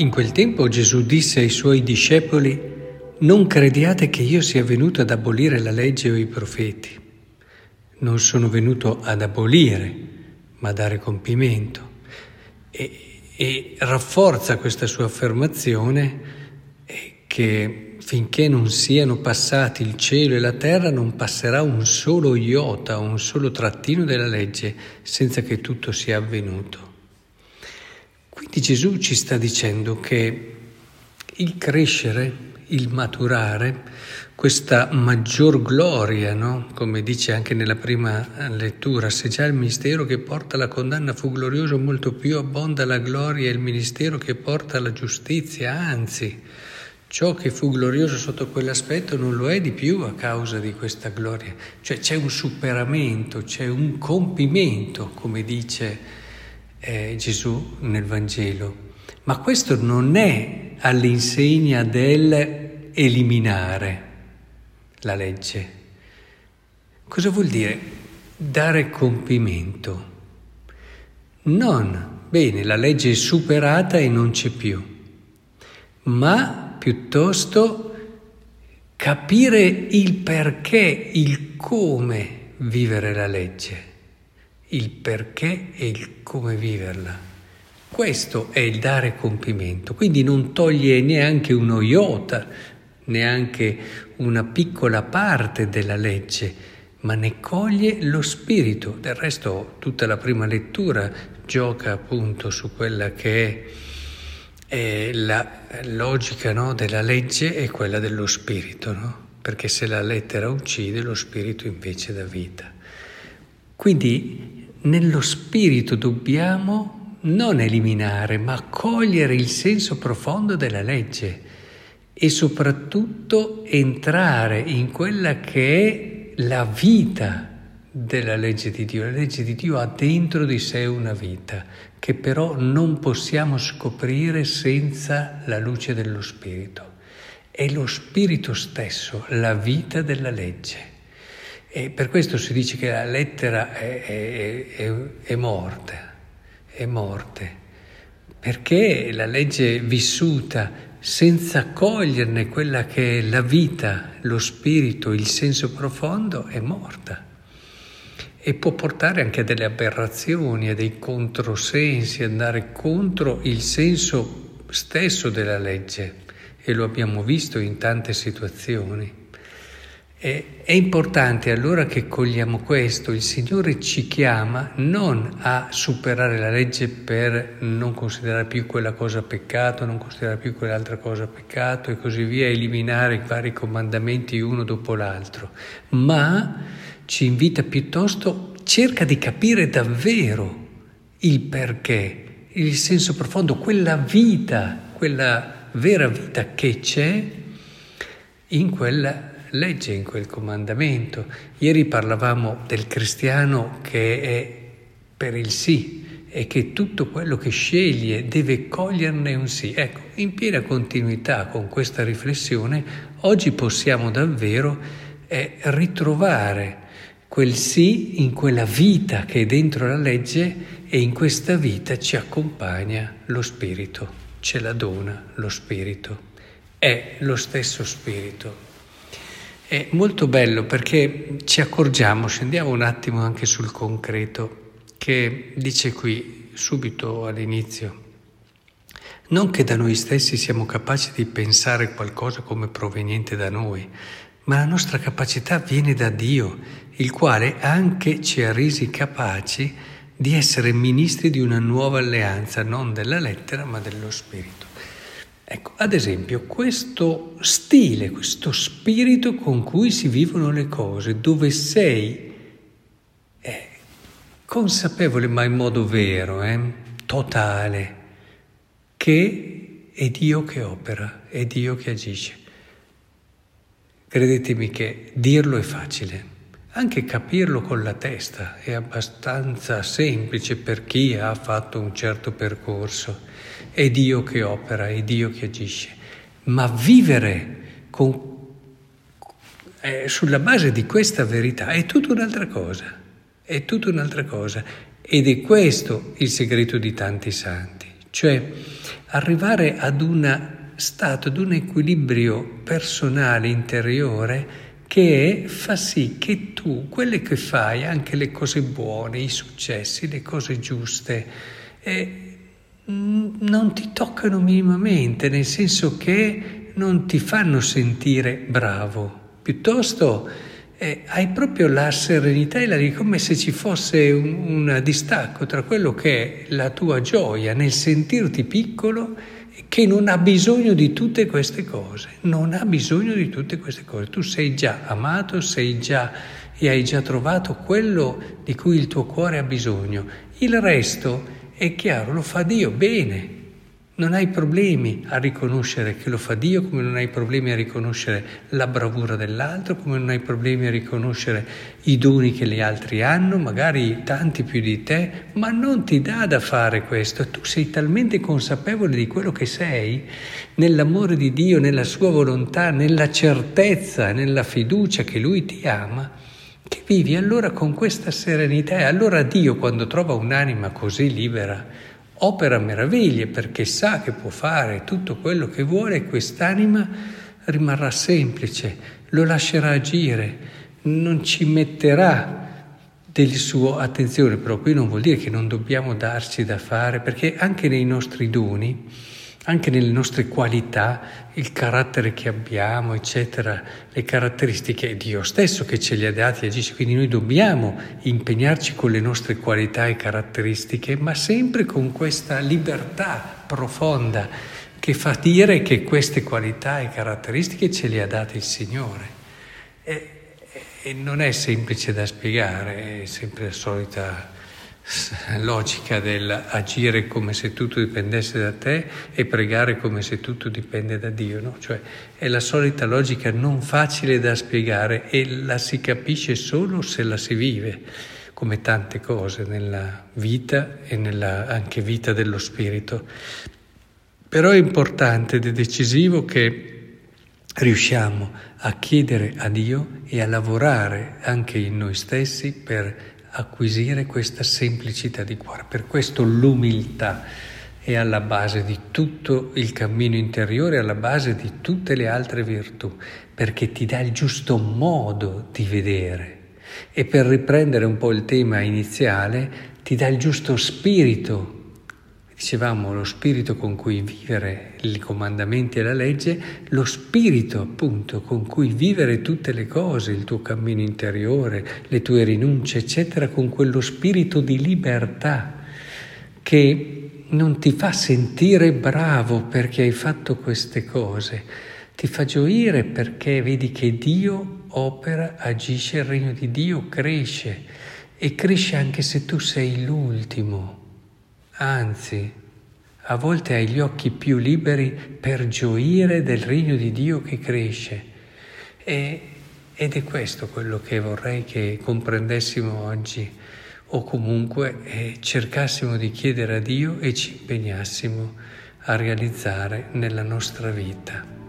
In quel tempo Gesù disse ai suoi discepoli, non crediate che io sia venuto ad abolire la legge o i profeti. Non sono venuto ad abolire, ma a dare compimento. E, e rafforza questa sua affermazione che finché non siano passati il cielo e la terra non passerà un solo iota, un solo trattino della legge senza che tutto sia avvenuto. Quindi Gesù ci sta dicendo che il crescere, il maturare, questa maggior gloria, no? come dice anche nella prima lettura, se già il ministero che porta la condanna fu glorioso, molto più abbonda la gloria e il ministero che porta la giustizia, anzi, ciò che fu glorioso sotto quell'aspetto non lo è di più a causa di questa gloria, cioè c'è un superamento, c'è un compimento, come dice eh, Gesù nel Vangelo. Ma questo non è all'insegna del eliminare la legge. Cosa vuol dire? Dare compimento. Non, bene, la legge è superata e non c'è più, ma piuttosto capire il perché, il come vivere la legge il perché e il come viverla. Questo è il dare compimento, quindi non toglie neanche uno iota, neanche una piccola parte della legge, ma ne coglie lo spirito. Del resto tutta la prima lettura gioca appunto su quella che è, è la logica no, della legge e quella dello spirito, no? perché se la lettera uccide, lo spirito invece dà vita. Quindi nello spirito dobbiamo non eliminare, ma cogliere il senso profondo della legge e soprattutto entrare in quella che è la vita della legge di Dio. La legge di Dio ha dentro di sé una vita che però non possiamo scoprire senza la luce dello Spirito. È lo Spirito stesso, la vita della legge. E per questo si dice che la lettera è, è, è, è morta, è morte, perché la legge vissuta senza coglierne quella che è la vita, lo spirito, il senso profondo, è morta. E può portare anche a delle aberrazioni, a dei controsensi, andare contro il senso stesso della legge. E lo abbiamo visto in tante situazioni. È importante allora che cogliamo questo, il Signore ci chiama non a superare la legge per non considerare più quella cosa peccato, non considerare più quell'altra cosa peccato e così via, eliminare i vari comandamenti uno dopo l'altro, ma ci invita piuttosto, cerca di capire davvero il perché, il senso profondo, quella vita, quella vera vita che c'è in quella legge in quel comandamento. Ieri parlavamo del cristiano che è per il sì e che tutto quello che sceglie deve coglierne un sì. Ecco, in piena continuità con questa riflessione, oggi possiamo davvero eh, ritrovare quel sì in quella vita che è dentro la legge e in questa vita ci accompagna lo Spirito, ce la dona lo Spirito. È lo stesso Spirito è molto bello perché ci accorgiamo, scendiamo un attimo anche sul concreto, che dice qui subito all'inizio, non che da noi stessi siamo capaci di pensare qualcosa come proveniente da noi, ma la nostra capacità viene da Dio, il quale anche ci ha resi capaci di essere ministri di una nuova alleanza, non della lettera ma dello Spirito. Ecco, ad esempio, questo stile, questo spirito con cui si vivono le cose, dove sei eh, consapevole ma in modo vero, eh, totale, che è Dio che opera, è Dio che agisce. Credetemi che dirlo è facile, anche capirlo con la testa è abbastanza semplice per chi ha fatto un certo percorso. È Dio che opera, è Dio che agisce, ma vivere con, eh, sulla base di questa verità è tutta un'altra cosa, è tutta un'altra cosa. Ed è questo il segreto di tanti santi, cioè arrivare ad un stato, ad un equilibrio personale, interiore, che fa sì che tu, quelle che fai, anche le cose buone, i successi, le cose giuste, eh, non ti toccano minimamente, nel senso che non ti fanno sentire bravo, piuttosto eh, hai proprio la serenità e la come se ci fosse un, un distacco tra quello che è la tua gioia nel sentirti piccolo che non ha bisogno di tutte queste cose, non ha bisogno di tutte queste cose. Tu sei già amato, sei già e hai già trovato quello di cui il tuo cuore ha bisogno. Il resto è chiaro, lo fa Dio bene. Non hai problemi a riconoscere che lo fa Dio, come non hai problemi a riconoscere la bravura dell'altro, come non hai problemi a riconoscere i doni che gli altri hanno, magari tanti più di te, ma non ti dà da fare questo. Tu sei talmente consapevole di quello che sei, nell'amore di Dio, nella sua volontà, nella certezza, nella fiducia che Lui ti ama, che vivi allora con questa serenità. E allora Dio, quando trova un'anima così libera, opera meraviglie perché sa che può fare tutto quello che vuole e quest'anima rimarrà semplice, lo lascerà agire, non ci metterà del suo attenzione, però qui non vuol dire che non dobbiamo darci da fare, perché anche nei nostri doni anche nelle nostre qualità, il carattere che abbiamo, eccetera, le caratteristiche, è Dio stesso che ce li ha dati e agisce, quindi noi dobbiamo impegnarci con le nostre qualità e caratteristiche, ma sempre con questa libertà profonda che fa dire che queste qualità e caratteristiche ce le ha date il Signore. E, e non è semplice da spiegare, è sempre la solita logica dell'agire come se tutto dipendesse da te e pregare come se tutto dipende da Dio, no? Cioè è la solita logica non facile da spiegare e la si capisce solo se la si vive, come tante cose nella vita e nella anche vita dello spirito. Però è importante ed è decisivo che riusciamo a chiedere a Dio e a lavorare anche in noi stessi per acquisire questa semplicità di cuore. Per questo l'umiltà è alla base di tutto il cammino interiore, alla base di tutte le altre virtù, perché ti dà il giusto modo di vedere. E per riprendere un po' il tema iniziale, ti dà il giusto spirito dicevamo, lo spirito con cui vivere i comandamenti e la legge, lo spirito appunto con cui vivere tutte le cose, il tuo cammino interiore, le tue rinunce, eccetera, con quello spirito di libertà che non ti fa sentire bravo perché hai fatto queste cose, ti fa gioire perché vedi che Dio opera, agisce, il regno di Dio cresce e cresce anche se tu sei l'ultimo Anzi, a volte hai gli occhi più liberi per gioire del regno di Dio che cresce. E, ed è questo quello che vorrei che comprendessimo oggi, o comunque eh, cercassimo di chiedere a Dio e ci impegnassimo a realizzare nella nostra vita.